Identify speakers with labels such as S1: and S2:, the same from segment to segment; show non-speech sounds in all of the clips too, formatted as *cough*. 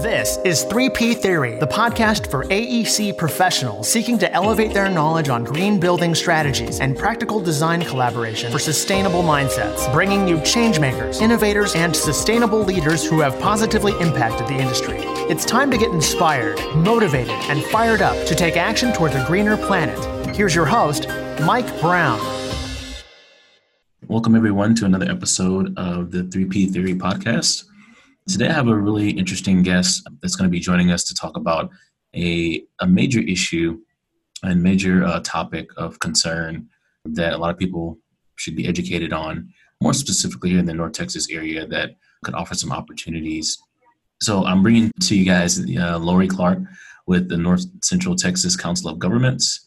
S1: This is 3P Theory, the podcast for AEC professionals seeking to elevate their knowledge on green building strategies and practical design collaboration for sustainable mindsets, bringing you changemakers, innovators, and sustainable leaders who have positively impacted the industry. It's time to get inspired, motivated, and fired up to take action towards a greener planet. Here's your host, Mike Brown.
S2: Welcome, everyone, to another episode of the 3P Theory podcast. Today, I have a really interesting guest that's going to be joining us to talk about a, a major issue and major uh, topic of concern that a lot of people should be educated on, more specifically here in the North Texas area, that could offer some opportunities. So, I'm bringing to you guys uh, Lori Clark with the North Central Texas Council of Governments.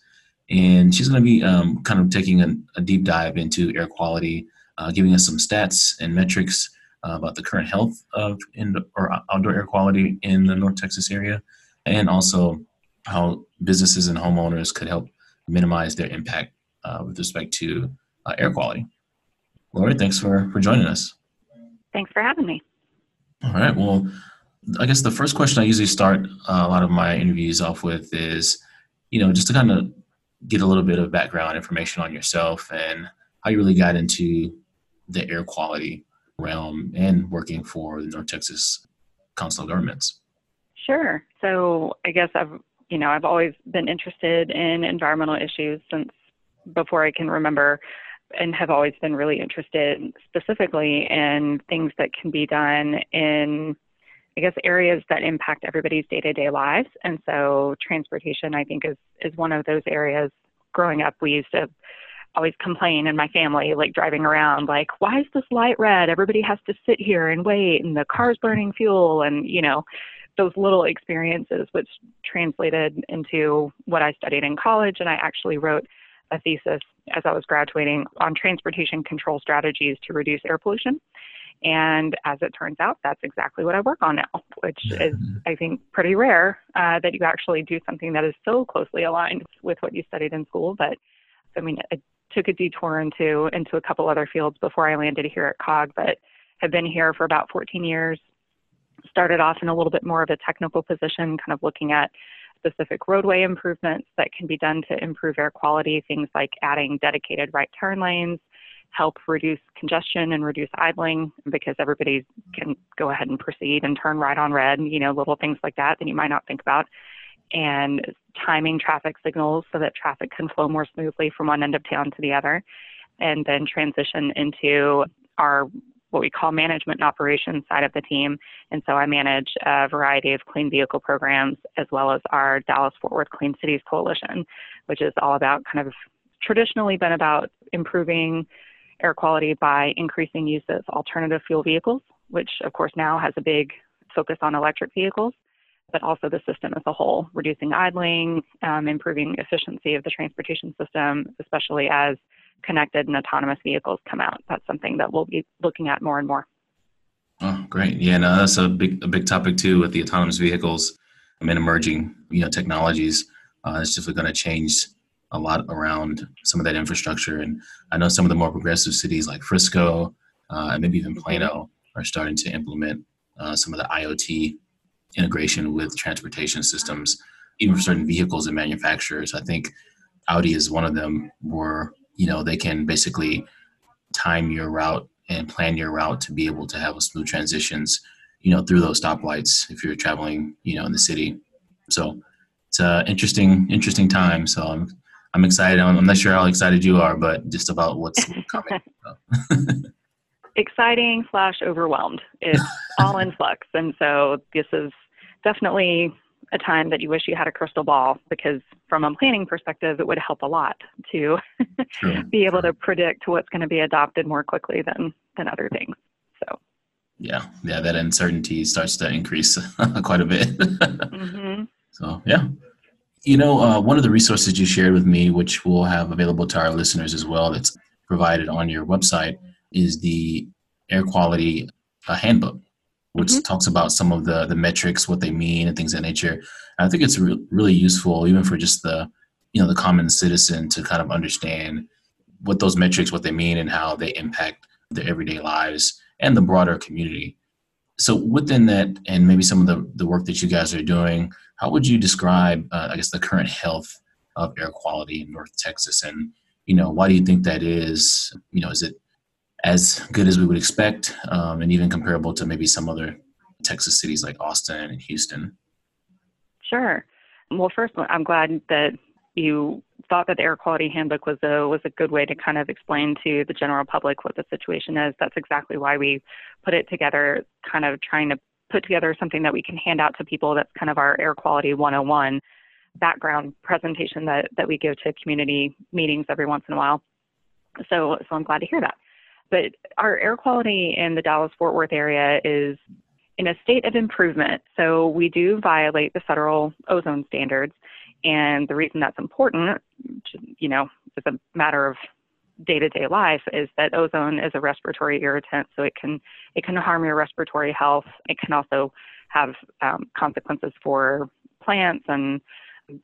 S2: And she's going to be um, kind of taking a, a, deep dive into air quality, uh, giving us some stats and metrics uh, about the current health of indoor or outdoor air quality in the North Texas area, and also how businesses and homeowners could help minimize their impact uh, with respect to uh, air quality. Lori, thanks for, for joining us.
S3: Thanks for having me.
S2: All right. Well, I guess the first question I usually start uh, a lot of my interviews off with is, you know, just to kind of get a little bit of background information on yourself and how you really got into the air quality realm and working for the North Texas Council of Governments?
S3: Sure. So I guess I've you know I've always been interested in environmental issues since before I can remember and have always been really interested specifically in things that can be done in I guess areas that impact everybody's day-to-day lives and so transportation I think is is one of those areas growing up we used to always complain in my family, like driving around, like, why is this light red? Everybody has to sit here and wait, and the car's burning fuel, and you know, those little experiences, which translated into what I studied in college. And I actually wrote a thesis as I was graduating on transportation control strategies to reduce air pollution. And as it turns out, that's exactly what I work on now, which is, I think, pretty rare uh, that you actually do something that is so closely aligned with what you studied in school. But I mean, I took a detour into into a couple other fields before I landed here at COG, but have been here for about 14 years. Started off in a little bit more of a technical position, kind of looking at specific roadway improvements that can be done to improve air quality, things like adding dedicated right turn lanes, help reduce congestion and reduce idling because everybody can go ahead and proceed and turn right on red, you know, little things like that that you might not think about and timing traffic signals so that traffic can flow more smoothly from one end of town to the other, and then transition into our what we call management and operations side of the team. And so I manage a variety of clean vehicle programs as well as our Dallas Fort Worth Clean Cities Coalition, which is all about kind of traditionally been about improving air quality by increasing use of alternative fuel vehicles, which of course now has a big focus on electric vehicles but also the system as a whole, reducing idling, um, improving efficiency of the transportation system, especially as connected and autonomous vehicles come out. That's something that we'll be looking at more and more.
S2: Oh, great! Yeah, no, that's a big a big topic too with the autonomous vehicles I mean, emerging you know technologies. Uh, it's just going to change a lot around some of that infrastructure. And I know some of the more progressive cities like Frisco uh, and maybe even mm-hmm. Plano are starting to implement uh, some of the IoT integration with transportation systems, even for certain vehicles and manufacturers. I think Audi is one of them where, you know, they can basically time your route and plan your route to be able to have a smooth transitions, you know, through those stoplights if you're traveling, you know, in the city. So it's an interesting, interesting time. So I'm, I'm excited. I'm not sure how excited you are, but just about what's coming. *laughs* *laughs*
S3: exciting slash overwhelmed. It's all in flux. And so this is definitely a time that you wish you had a crystal ball because from a planning perspective it would help a lot to sure, *laughs* be able sure. to predict what's going to be adopted more quickly than than other things. So.
S2: Yeah yeah that uncertainty starts to increase *laughs* quite a bit. Mm-hmm. *laughs* so yeah. You know uh, one of the resources you shared with me which we'll have available to our listeners as well that's provided on your website is the air quality uh, handbook which mm-hmm. talks about some of the the metrics, what they mean, and things of that nature. And I think it's re- really useful, even for just the you know the common citizen to kind of understand what those metrics, what they mean, and how they impact their everyday lives and the broader community. so within that, and maybe some of the, the work that you guys are doing, how would you describe, uh, I guess, the current health of air quality in North Texas? And, you know, why do you think that is? You know, is it as good as we would expect um, and even comparable to maybe some other Texas cities like Austin and Houston?
S3: Sure. Well, first, I'm glad that you thought that the air quality handbook was a was a good way to kind of explain to the general public what the situation is. That's exactly why we put it together, kind of trying to put together something that we can hand out to people. That's kind of our air quality 101 background presentation that that we give to community meetings every once in a while. So so I'm glad to hear that. But our air quality in the Dallas Fort Worth area is in a state of improvement. So we do violate the federal ozone standards. And the reason that's important, you know, as a matter of day-to-day life is that ozone is a respiratory irritant, so it can it can harm your respiratory health. It can also have um, consequences for plants and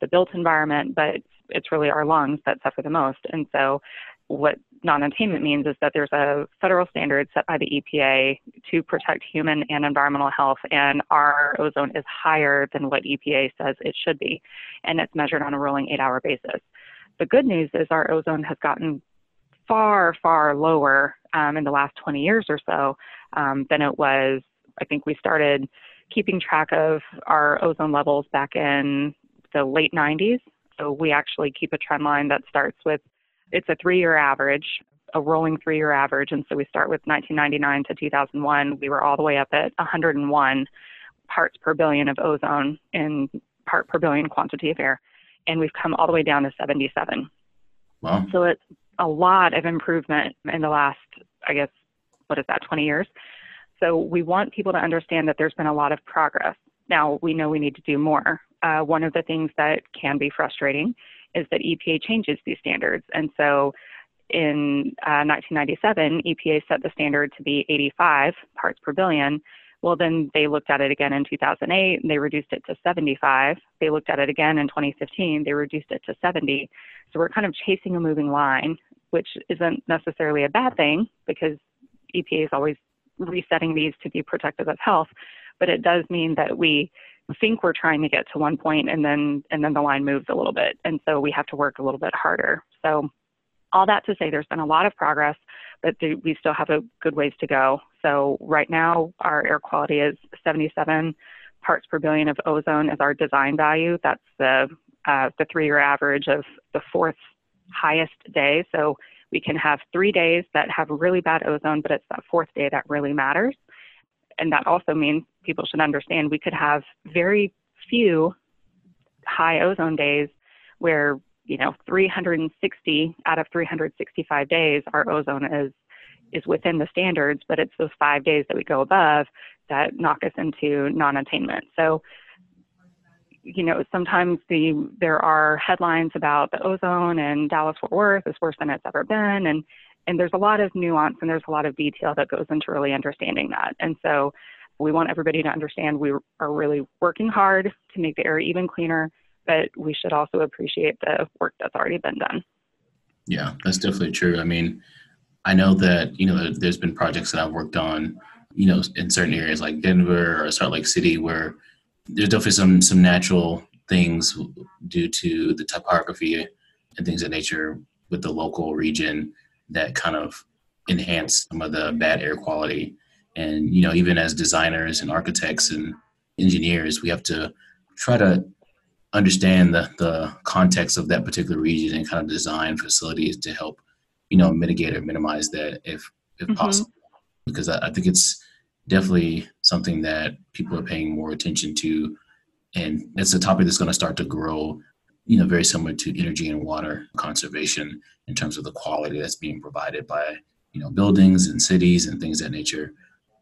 S3: the built environment, but it's really our lungs that suffer the most. And so what non-attainment means is that there's a federal standard set by the EPA to protect human and environmental health, and our ozone is higher than what EPA says it should be, and it's measured on a rolling eight-hour basis. The good news is our ozone has gotten far, far lower um, in the last 20 years or so um, than it was. I think we started keeping track of our ozone levels back in the late 90s. So we actually keep a trend line that starts with it's a three year average, a rolling three year average. And so we start with 1999 to 2001. We were all the way up at 101 parts per billion of ozone in part per billion quantity of air. And we've come all the way down to 77.
S2: Wow.
S3: So it's a lot of improvement in the last, I guess, what is that, 20 years? So we want people to understand that there's been a lot of progress. Now we know we need to do more. Uh, one of the things that can be frustrating is that EPA changes these standards. And so in uh, 1997, EPA set the standard to be 85 parts per billion. Well, then they looked at it again in 2008 and they reduced it to 75. They looked at it again in 2015, they reduced it to 70. So we're kind of chasing a moving line, which isn't necessarily a bad thing because EPA is always resetting these to be protective of health. But it does mean that we think we're trying to get to one point and then and then the line moves a little bit. And so we have to work a little bit harder. So all that to say there's been a lot of progress but we still have a good ways to go. So right now our air quality is 77 parts per billion of ozone is our design value. That's the uh, the three year average of the fourth highest day. So we can have three days that have really bad ozone but it's that fourth day that really matters and that also means people should understand we could have very few high ozone days where you know 360 out of 365 days our ozone is is within the standards but it's those five days that we go above that knock us into non-attainment. So you know sometimes the there are headlines about the ozone and dallas fort worth is worse than it's ever been. And and there's a lot of nuance and there's a lot of detail that goes into really understanding that. And so we want everybody to understand we are really working hard to make the air even cleaner, but we should also appreciate the work that's already been done.
S2: Yeah, that's definitely true. I mean, I know that, you know, there's been projects that I've worked on, you know, in certain areas like Denver or Salt Lake City where there's definitely some some natural things due to the topography and things of nature with the local region that kind of enhance some of the bad air quality. And, you know, even as designers and architects and engineers, we have to try to understand the, the context of that particular region and kind of design facilities to help, you know, mitigate or minimize that if, if mm-hmm. possible. Because I, I think it's definitely something that people are paying more attention to. And it's a topic that's going to start to grow you know, very similar to energy and water conservation in terms of the quality that's being provided by, you know, buildings and cities and things that nature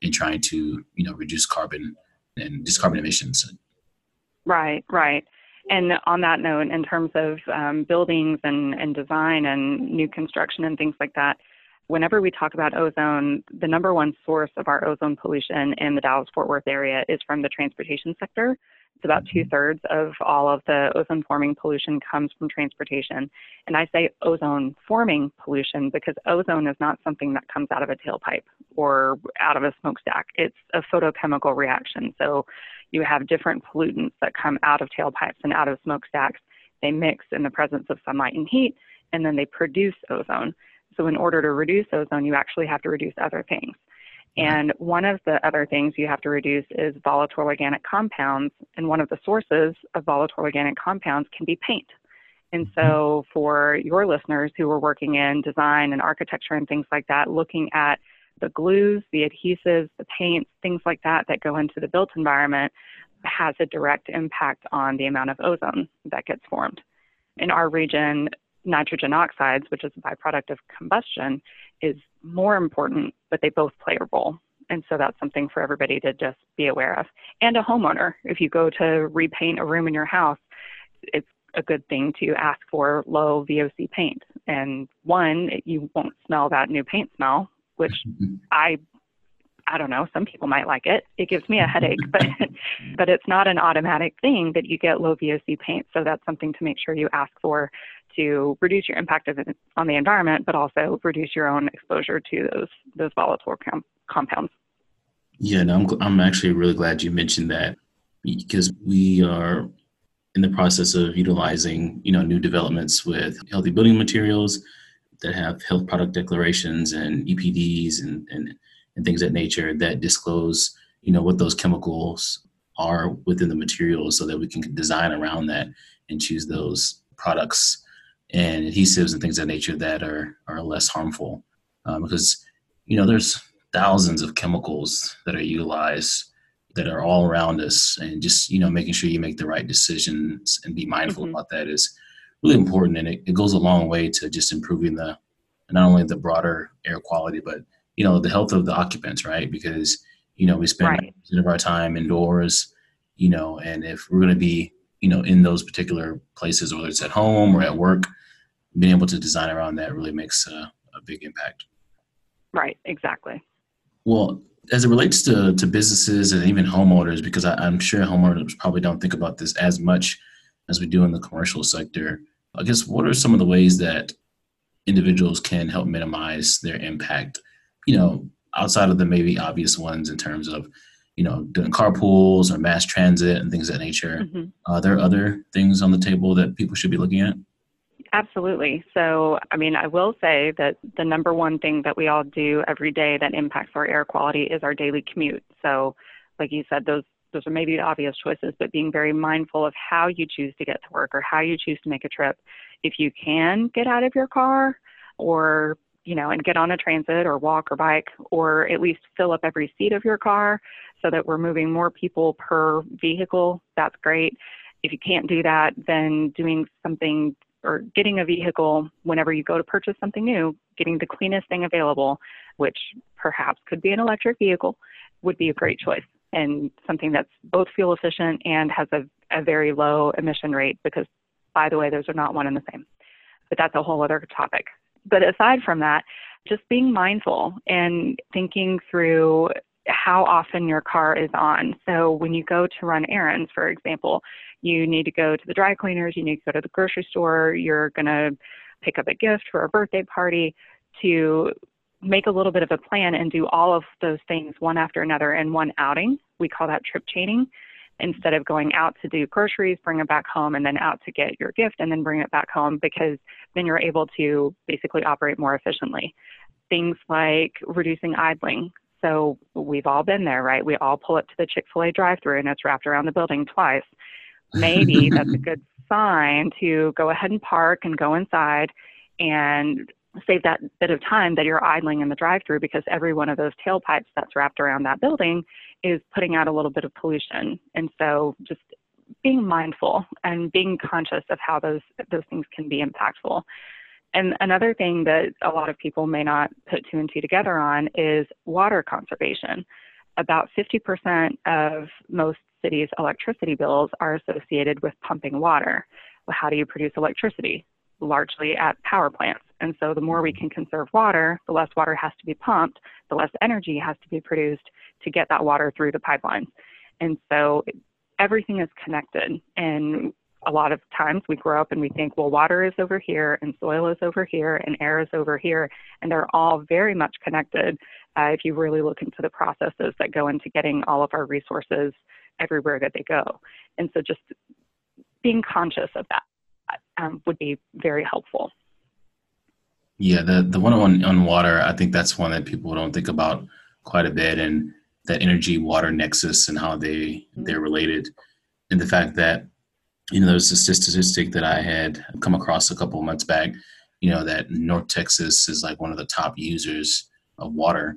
S2: in trying to, you know, reduce carbon and just carbon emissions.
S3: Right, right. And on that note, in terms of um, buildings and, and design and new construction and things like that, whenever we talk about ozone, the number one source of our ozone pollution in the Dallas Fort Worth area is from the transportation sector It's about mm-hmm. two thirds of all of the ozone forming pollution comes from transportation. And I say ozone forming pollution because ozone is not something that comes out of a tailpipe or out of a smokestack. It's a photochemical reaction. So you have different pollutants that come out of tailpipes and out of smokestacks. They mix in the presence of sunlight and heat, and then they produce ozone. So in order to reduce ozone, you actually have to reduce other things. And one of the other things you have to reduce is volatile organic compounds. And one of the sources of volatile organic compounds can be paint. And so, mm-hmm. for your listeners who are working in design and architecture and things like that, looking at the glues, the adhesives, the paints, things like that that go into the built environment has a direct impact on the amount of ozone that gets formed. In our region, nitrogen oxides, which is a byproduct of combustion, is more important, but they both play a role. And so that's something for everybody to just be aware of. And a homeowner, if you go to repaint a room in your house, it's a good thing to ask for low VOC paint. And one, you won't smell that new paint smell, which *laughs* I I don't know, some people might like it. It gives me a headache, but *laughs* *laughs* but it's not an automatic thing that you get low VOC paint. So that's something to make sure you ask for to reduce your impact of on the environment, but also reduce your own exposure to those those volatile com- compounds.
S2: Yeah, no, I'm I'm actually really glad you mentioned that because we are in the process of utilizing you know new developments with healthy building materials that have health product declarations and EPDs and and, and things of that nature that disclose you know what those chemicals are within the materials so that we can design around that and choose those products and adhesives and things of that nature that are are less harmful um, because you know there's thousands of chemicals that are utilized that are all around us and just you know making sure you make the right decisions and be mindful mm-hmm. about that is really important and it, it goes a long way to just improving the not only the broader air quality but you know the health of the occupants right because you know we spend right. of our time indoors you know and if we're going to be you know in those particular places whether it's at home or at work being able to design around that really makes a, a big impact.
S3: Right, exactly.
S2: Well, as it relates to, to businesses and even homeowners, because I, am sure homeowners probably don't think about this as much as we do in the commercial sector. I guess what are some of the ways that individuals can help minimize their impact? You know, outside of the maybe obvious ones in terms of, you know, doing carpools or mass transit and things of that nature. Mm-hmm. Are there other things on the table that people should be looking at?
S3: Absolutely. So, I mean, I will say that the number one thing that we all do every day that impacts our air quality is our daily commute. So, like you said, those those are maybe the obvious choices, but being very mindful of how you choose to get to work or how you choose to make a trip. If you can get out of your car or you know, and get on a transit or walk or bike, or at least fill up every seat of your car so that we're moving more people per vehicle, that's great. If you can't do that, then doing something or getting a vehicle whenever you go to purchase something new, getting the cleanest thing available, which perhaps could be an electric vehicle, would be a great choice and something that's both fuel efficient and has a, a very low emission rate because, by the way, those are not one and the same. But that's a whole other topic. But aside from that, just being mindful and thinking through how often your car is on. So when you go to run errands, for example, you need to go to the dry cleaners, you need to go to the grocery store, you're going to pick up a gift for a birthday party to make a little bit of a plan and do all of those things one after another in one outing. We call that trip chaining. Instead of going out to do groceries, bring it back home, and then out to get your gift and then bring it back home, because then you're able to basically operate more efficiently. Things like reducing idling. So we've all been there, right? We all pull up to the Chick fil A drive through and it's wrapped around the building twice maybe *laughs* that's a good sign to go ahead and park and go inside and save that bit of time that you're idling in the drive through because every one of those tailpipes that's wrapped around that building is putting out a little bit of pollution. And so just being mindful and being conscious of how those those things can be impactful. And another thing that a lot of people may not put two and two together on is water conservation. About 50% of most cities' electricity bills are associated with pumping water. Well, how do you produce electricity? Largely at power plants. And so the more we can conserve water, the less water has to be pumped, the less energy has to be produced to get that water through the pipelines. And so everything is connected. And a lot of times we grow up and we think, well, water is over here, and soil is over here, and air is over here, and they're all very much connected uh, if you really look into the processes that go into getting all of our resources everywhere that they go. And so just being conscious of that um, would be very helpful.
S2: Yeah, the the one on on water, I think that's one that people don't think about quite a bit, and that energy water nexus and how they mm-hmm. they're related, and the fact that you know there's a statistic that I had come across a couple months back, you know that North Texas is like one of the top users of water.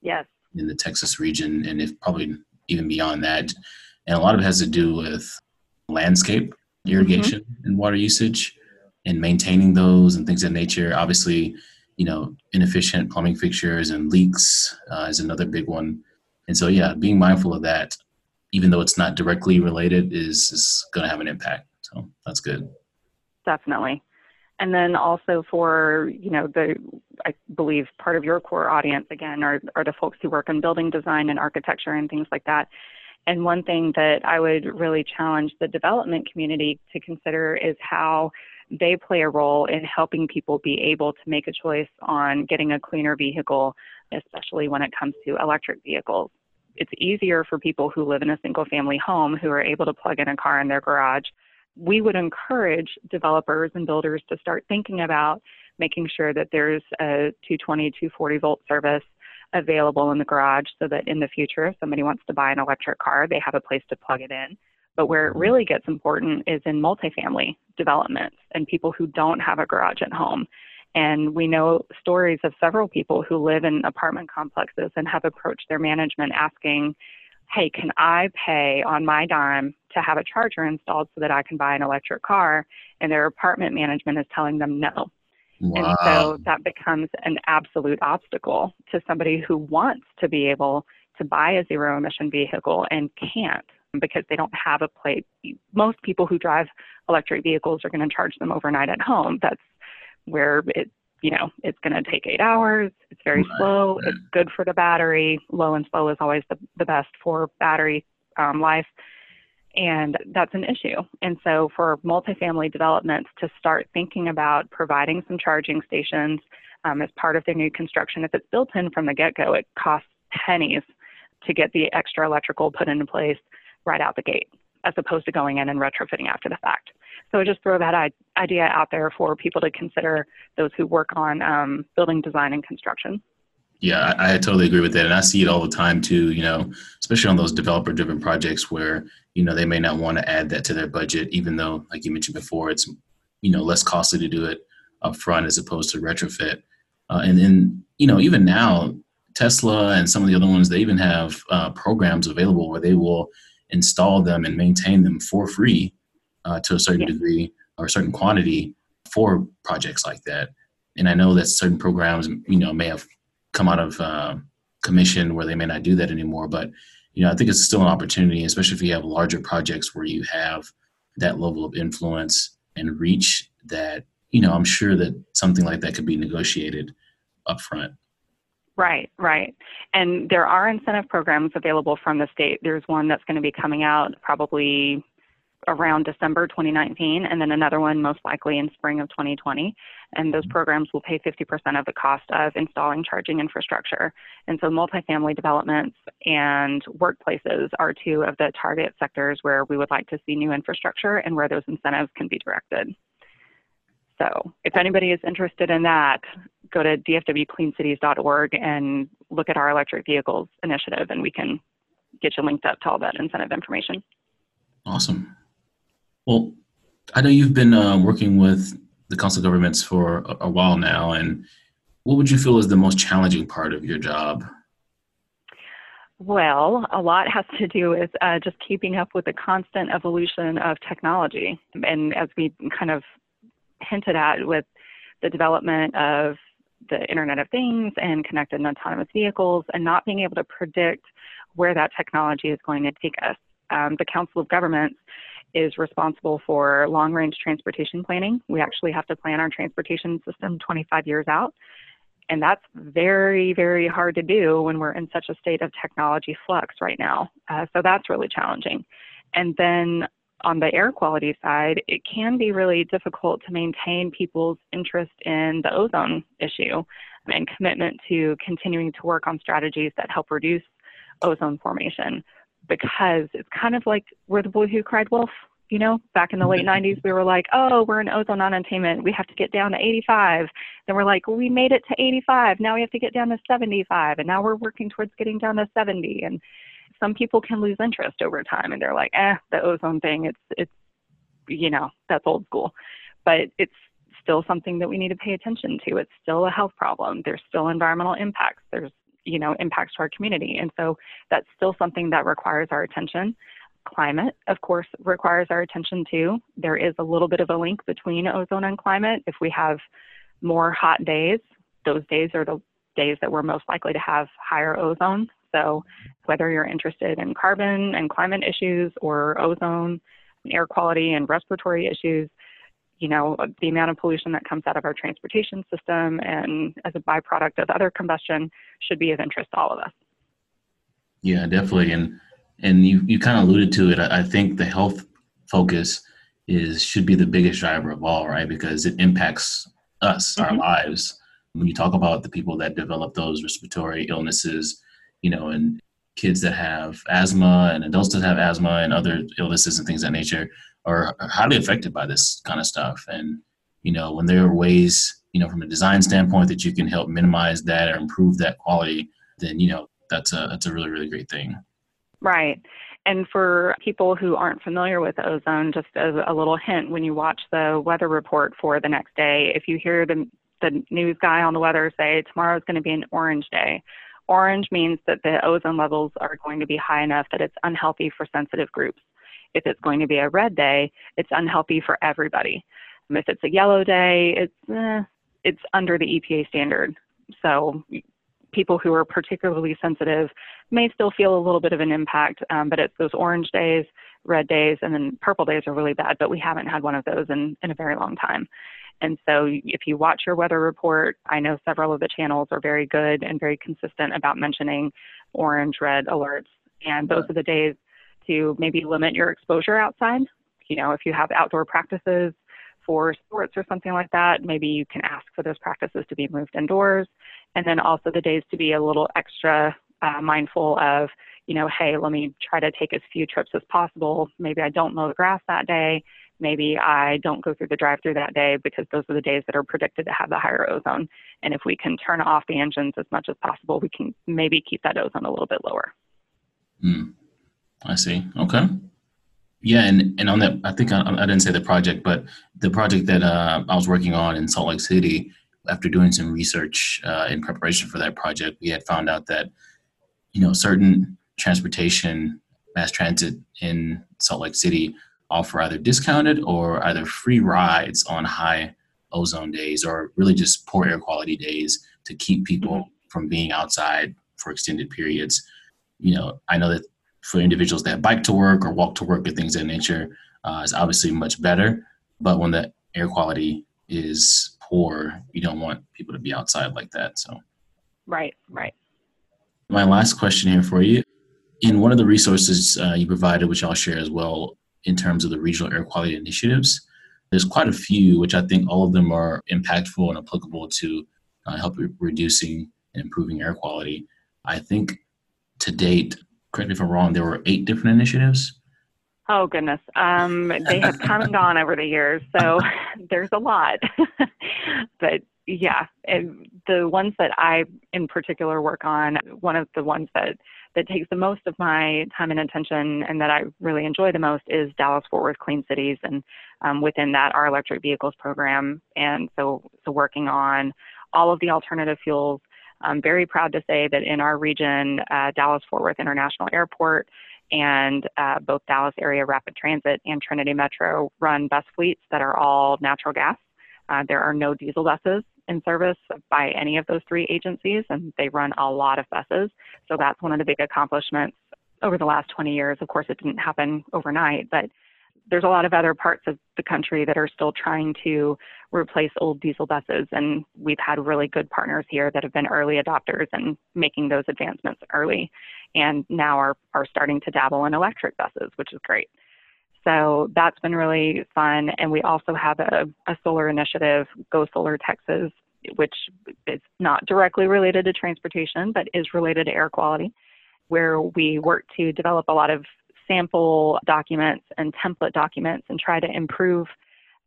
S3: Yes.
S2: In the Texas region, and if probably even beyond that, and a lot of it has to do with landscape irrigation mm-hmm. and water usage and maintaining those and things of nature. Obviously, you know, inefficient plumbing fixtures and leaks uh, is another big one. And so, yeah, being mindful of that, even though it's not directly related, is, is going to have an impact. So that's good.
S3: Definitely. And then also for, you know, the, I believe part of your core audience, again, are, are the folks who work in building design and architecture and things like that. And one thing that I would really challenge the development community to consider is how they play a role in helping people be able to make a choice on getting a cleaner vehicle, especially when it comes to electric vehicles. It's easier for people who live in a single family home who are able to plug in a car in their garage. We would encourage developers and builders to start thinking about making sure that there's a 220, 240 volt service available in the garage so that in the future, if somebody wants to buy an electric car, they have a place to plug it in. But where it mm-hmm. really gets important is in multifamily developments and people who don't have a garage at home. And we know stories of several people who live in apartment complexes and have approached their management asking, hey, can I pay on my dime to have a charger installed so that I can buy an electric car? And their apartment management is telling them no. Wow. And so that becomes an absolute obstacle to somebody who wants to be able to buy a zero emission vehicle and can't because they don't have a place. Most people who drive electric vehicles are going to charge them overnight at home. That's where it, you know, it's going to take eight hours. It's very right. slow. It's good for the battery. Low and slow is always the, the best for battery um, life. And that's an issue. And so, for multifamily developments to start thinking about providing some charging stations um, as part of their new construction, if it's built in from the get go, it costs pennies to get the extra electrical put into place right out the gate, as opposed to going in and retrofitting after the fact. So I just throw that idea out there for people to consider those who work on um, building design and construction.
S2: Yeah, I, I, totally agree with that, and I see it all the time too. You know, especially on those developer-driven projects where you know they may not want to add that to their budget, even though, like you mentioned before, it's you know less costly to do it up front as opposed to retrofit. Uh, and then you know even now, Tesla and some of the other ones they even have uh, programs available where they will install them and maintain them for free uh, to a certain yeah. degree or a certain quantity for projects like that. And I know that certain programs, you know, may have come out of uh, commission where they may not do that anymore. But you know, I think it's still an opportunity, especially if you have larger projects where you have that level of influence and reach. That you know, I'm sure that something like that could be negotiated upfront.
S3: Right, right. And there are incentive programs available from the state. There's one that's going to be coming out probably around December 2019, and then another one most likely in spring of 2020. And those mm-hmm. programs will pay 50% of the cost of installing charging infrastructure. And so, multifamily developments and workplaces are two of the target sectors where we would like to see new infrastructure and where those incentives can be directed. So, if anybody is interested in that, go to dfwcleancities.org and look at our electric vehicles initiative, and we can get you linked up to all that incentive information.
S2: Awesome. Well, I know you've been uh, working with the council governments for a, a, while now, and what would you feel is the most challenging part of your job?
S3: Well, a lot has to do with uh, just keeping up with the constant evolution of technology. And as we kind of hinted at with the development of the Internet of Things and connected and autonomous vehicles, and not being able to predict where that technology is going to take us. Um, the Council of Governments is responsible for long range transportation planning. We actually have to plan our transportation system 25 years out. And that's very, very hard to do when we're in such a state of technology flux right now. Uh, so that's really challenging. And then on the air quality side, it can be really difficult to maintain people's interest in the ozone issue and commitment to continuing to work on strategies that help reduce ozone formation because it's kind of like we're the boy who cried wolf. You know, back in the late *laughs* 90s, we were like, oh, we're in ozone non-attainment. We have to get down to 85. Then we're like, we made it to 85. Now we have to get down to 75. And now we're working towards getting down to 70. And some people can lose interest over time and they're like, eh, the ozone thing, it's, it's, you know, that's old school. But it's still something that we need to pay attention to. It's still a health problem. There's still environmental impacts. There's you know impacts to our community. And so that's still something that requires our attention. Climate of course requires our attention too. There is a little bit of a link between ozone and climate. If we have more hot days those days are the days that we're most likely to have higher ozone. So whether you're interested in carbon and climate issues or ozone air quality and respiratory issues you know, the amount of pollution that comes out of our transportation system and as a byproduct of other combustion should be of interest to all of us.
S2: Yeah, definitely. And and you, you kind of alluded to it. I, think the health focus is should be the biggest driver of all, right? Because it impacts us, mm-hmm. our lives. When you talk about the people that develop those respiratory illnesses, you know, and kids that have asthma and adults that have asthma and other illnesses and things of that nature, are highly affected by this kind of stuff. And, you know, when there are ways, you know, from a design standpoint that you can help minimize that or improve that quality, then, you know, that's a, that's a really, really great thing.
S3: Right. And for people who aren't familiar with ozone, just as a little hint, when you watch the weather report for the next day, if you hear the, the news guy on the weather say tomorrow is going to be an orange day, orange means that the ozone levels are going to be high enough that it's unhealthy for sensitive groups if it's going to be a red day, it's unhealthy for everybody. If it's a yellow day, it's eh, it's under the EPA standard. So people who are particularly sensitive may still feel a little bit of an impact, um, but it's those orange days, red days, and then purple days are really bad. But we haven't had one of those in, in a very long time. And so if you watch your weather report, I know several of the channels are very good and very consistent about mentioning orange, red alerts. And those are the days to maybe limit your exposure outside. You know, if you have outdoor practices for sports or something like that, maybe you can ask for those practices to be moved indoors. And then also the days to be a little extra uh, mindful of, you know, hey, let me try to take as few trips as possible. Maybe I don't mow the grass that day. Maybe I don't go through the drive through that day because those are the days that are predicted to have the higher ozone. And if we can turn off the engines as much as possible, we can maybe keep that ozone a little bit lower.
S2: Mm. I see. Okay. Yeah, and, and on that, I think I, I didn't say the project, but the project that uh, I was working on in Salt Lake City, after doing some research uh, in preparation for that project, we had found out that you know certain transportation, mass transit in Salt Lake City offer either discounted or either free rides on high ozone days or really just poor air quality days to keep people mm-hmm. from being outside for extended periods. You know, I know that for individuals that bike to work or walk to work or things of that nature uh, is obviously much better. But when the air quality is poor, you don't want people to be outside like that. So,
S3: right, right.
S2: My last question here for you: in one of the resources uh, you provided, which I'll share as well, in terms of the regional air quality initiatives, there's quite a few, which I think all of them are impactful and applicable to uh, help re- reducing and improving air quality. I think to date, correct me if I'm wrong, there were eight different initiatives.
S3: Oh goodness, um, they have come and gone over the years, so *laughs* there's a lot. *laughs* but yeah, the ones that I in particular work on, one of the ones that that takes the most of my time and attention, and that I really enjoy the most, is Dallas Fort Worth Clean Cities, and um, within that, our electric vehicles program. And so, so working on all of the alternative fuels I'm very proud to say that in our region, uh, Dallas Fort Worth International Airport and uh, both Dallas Area Rapid Transit and Trinity Metro run bus fleets that are all natural gas. Uh, there are no diesel buses in service by any of those three agencies, and they run a lot of buses. So that's one of the big accomplishments over the last 20 years. Of course, it didn't happen overnight, but there's a lot of other parts of the country that are still trying to replace old diesel buses and we've had really good partners here that have been early adopters and making those advancements early and now are, are starting to dabble in electric buses which is great So that's been really fun. And we also have a, a solar initiative, Go Solar Texas, which is not directly related to transportation, but is related to air quality, where we work to develop a lot of sample documents and template documents and try to improve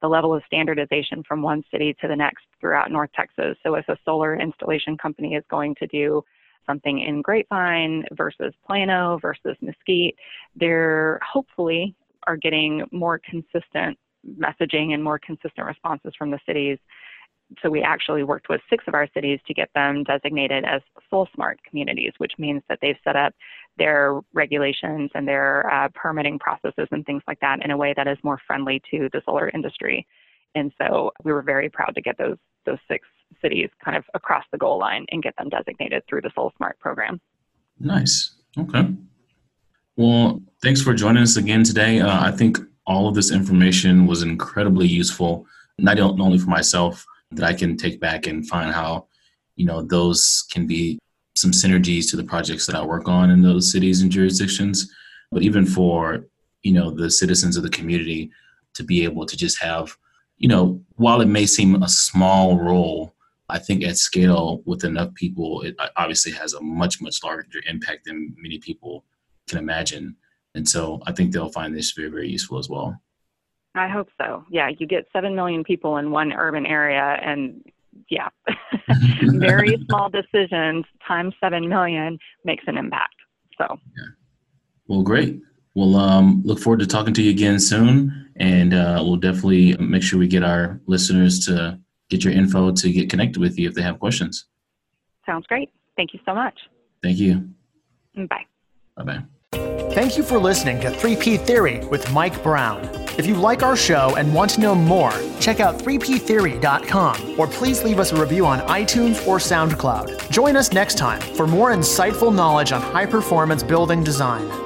S3: the level of standardization from one city to the next throughout North Texas. So if a solar installation company is going to do something in Grapevine versus Plano versus Mesquite, they're hopefully are getting more consistent messaging and more consistent responses from the cities. So we actually worked with six of our cities to get them designated as SolSmart communities, which means that they've set up their regulations and their uh, permitting processes and things like that in a way that is more friendly to the solar industry. And so we were very proud to get those those six cities kind of across the goal line and get them designated through the SolSmart program.
S2: Nice. Okay. Well, thanks for joining us again today. Uh, I think all of this information was incredibly useful, not only for myself, that I can take back and find how, you know, those can be some synergies to the projects that I work on in those cities and jurisdictions, but even for, you know, the citizens of the community to be able to just have, you know, while it may seem a small role, I think at scale with enough people, it obviously has a much, much larger impact than many people can imagine. And so I think they'll find this very, very useful as well.
S3: I hope so. Yeah, you get 7 million people in one urban area, and yeah, *laughs* very *laughs* small decisions times 7 million makes an impact. So, yeah.
S2: well, great. We'll um, look forward to talking to you again soon, and uh, we'll definitely make sure we get our listeners to get your info to get connected with you if they have questions.
S3: Sounds great. Thank you so much.
S2: Thank you.
S3: Bye.
S2: Bye bye.
S1: Thank you for listening to 3P Theory with Mike Brown. If you like our show and want to know more, check out 3ptheory.com or please leave us a review on iTunes or SoundCloud. Join us next time for more insightful knowledge on high performance building design.